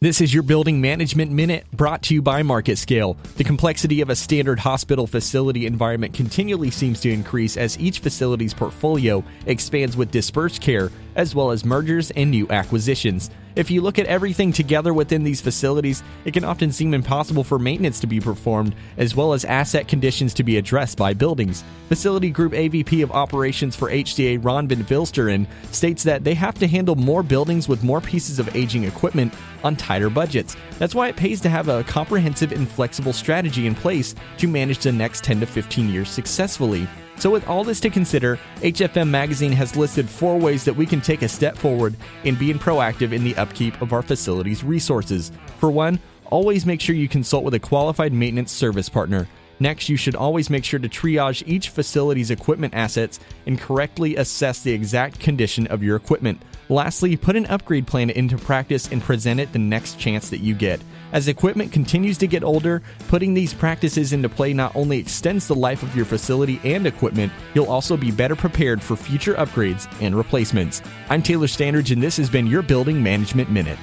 This is your Building Management Minute brought to you by MarketScale. The complexity of a standard hospital facility environment continually seems to increase as each facility's portfolio expands with dispersed care, as well as mergers and new acquisitions. If you look at everything together within these facilities, it can often seem impossible for maintenance to be performed, as well as asset conditions to be addressed by buildings. Facility Group AVP of Operations for HDA Ron Van Vilsteren states that they have to handle more buildings with more pieces of aging equipment on tighter budgets. That's why it pays to have a comprehensive and flexible strategy in place to manage the next 10 to 15 years successfully. So, with all this to consider, HFM Magazine has listed four ways that we can take a step forward in being proactive in the upkeep of our facilities' resources. For one, always make sure you consult with a qualified maintenance service partner. Next, you should always make sure to triage each facility's equipment assets and correctly assess the exact condition of your equipment. Lastly, put an upgrade plan into practice and present it the next chance that you get. As equipment continues to get older, putting these practices into play not only extends the life of your facility and equipment, you'll also be better prepared for future upgrades and replacements. I'm Taylor Standridge, and this has been your Building Management Minute.